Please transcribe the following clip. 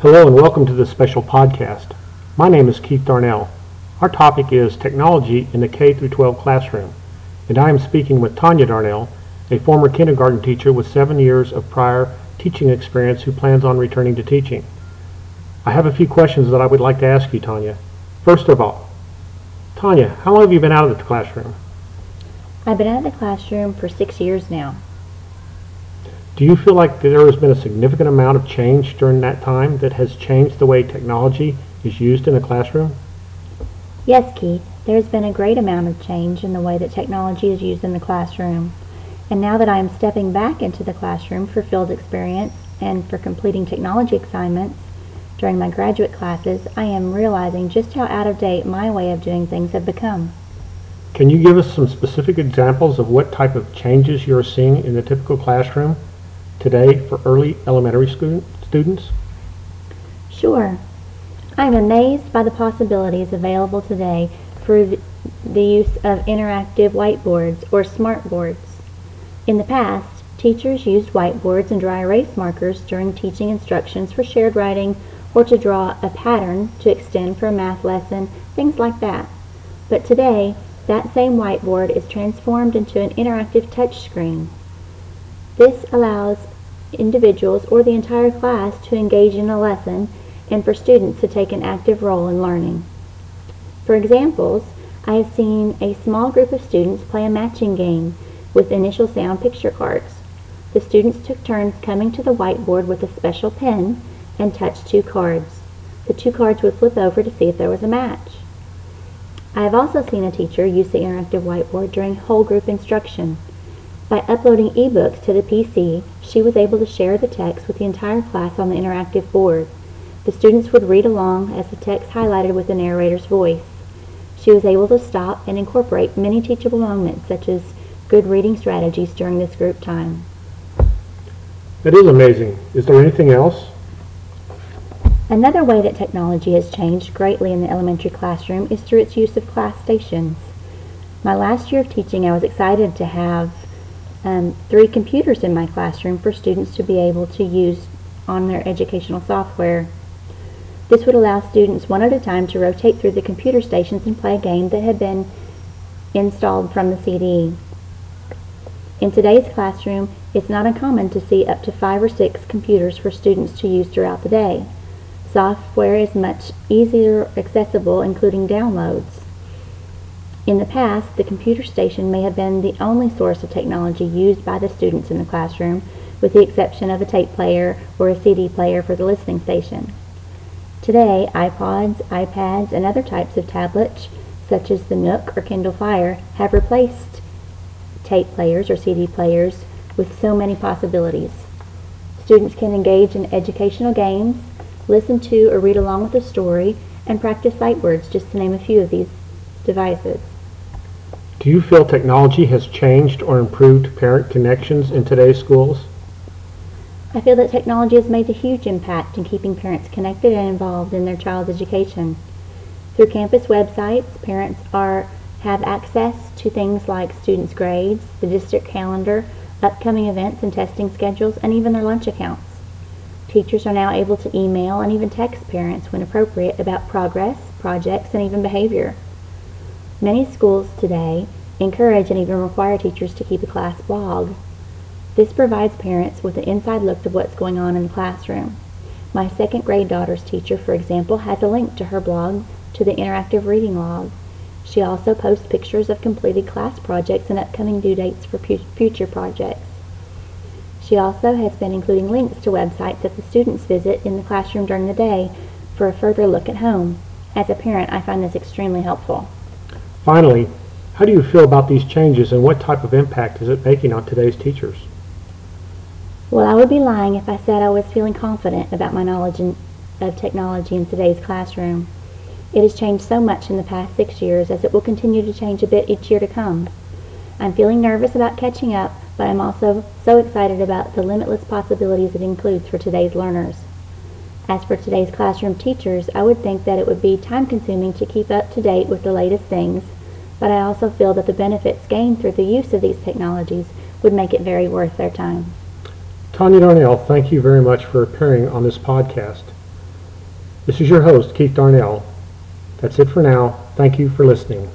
Hello and welcome to this special podcast. My name is Keith Darnell. Our topic is technology in the K through 12 classroom, and I am speaking with Tanya Darnell, a former kindergarten teacher with seven years of prior teaching experience who plans on returning to teaching. I have a few questions that I would like to ask you, Tanya. First of all, Tanya, how long have you been out of the classroom? I've been out of the classroom for six years now. Do you feel like there has been a significant amount of change during that time that has changed the way technology is used in the classroom? Yes, Keith, there's been a great amount of change in the way that technology is used in the classroom. And now that I am stepping back into the classroom for field experience and for completing technology assignments during my graduate classes, I am realizing just how out of date my way of doing things have become. Can you give us some specific examples of what type of changes you are seeing in the typical classroom today for early elementary school students? Sure. I'm amazed by the possibilities available today for the use of interactive whiteboards or smartboards. In the past, teachers used whiteboards and dry erase markers during teaching instructions for shared writing or to draw a pattern to extend for a math lesson, things like that. But today, that same whiteboard is transformed into an interactive touchscreen. This allows individuals or the entire class to engage in a lesson and for students to take an active role in learning. For examples, I have seen a small group of students play a matching game with initial sound picture cards. The students took turns coming to the whiteboard with a special pen and touched two cards. The two cards would flip over to see if there was a match. I have also seen a teacher use the interactive whiteboard during whole group instruction. By uploading ebooks to the PC, she was able to share the text with the entire class on the interactive board. The students would read along as the text highlighted with the narrator's voice. She was able to stop and incorporate many teachable moments such as good reading strategies during this group time. That is amazing. Is there anything else? Another way that technology has changed greatly in the elementary classroom is through its use of class stations. My last year of teaching, I was excited to have um, three computers in my classroom for students to be able to use on their educational software. This would allow students one at a time to rotate through the computer stations and play a game that had been installed from the CD. In today's classroom, it's not uncommon to see up to five or six computers for students to use throughout the day. Software is much easier accessible, including downloads. In the past, the computer station may have been the only source of technology used by the students in the classroom, with the exception of a tape player or a CD player for the listening station. Today, iPods, iPads, and other types of tablets, such as the Nook or Kindle Fire, have replaced tape players or CD players with so many possibilities. Students can engage in educational games, listen to or read along with a story, and practice sight words, just to name a few of these devices. Do you feel technology has changed or improved parent connections in today's schools? I feel that technology has made a huge impact in keeping parents connected and involved in their child's education. Through campus websites, parents are have access to things like students' grades, the district calendar, upcoming events and testing schedules, and even their lunch accounts. Teachers are now able to email and even text parents when appropriate about progress, projects, and even behavior. Many schools today encourage and even require teachers to keep a class blog. This provides parents with an inside look of what's going on in the classroom. My second grade daughter's teacher, for example, has a link to her blog to the interactive reading log. She also posts pictures of completed class projects and upcoming due dates for future projects. She also has been including links to websites that the students visit in the classroom during the day for a further look at home. As a parent, I find this extremely helpful. Finally, how do you feel about these changes and what type of impact is it making on today's teachers? Well, I would be lying if I said I was feeling confident about my knowledge in, of technology in today's classroom. It has changed so much in the past six years as it will continue to change a bit each year to come. I'm feeling nervous about catching up, but I'm also so excited about the limitless possibilities it includes for today's learners. As for today's classroom teachers, I would think that it would be time consuming to keep up to date with the latest things but I also feel that the benefits gained through the use of these technologies would make it very worth their time. Tanya Darnell, thank you very much for appearing on this podcast. This is your host, Keith Darnell. That's it for now. Thank you for listening.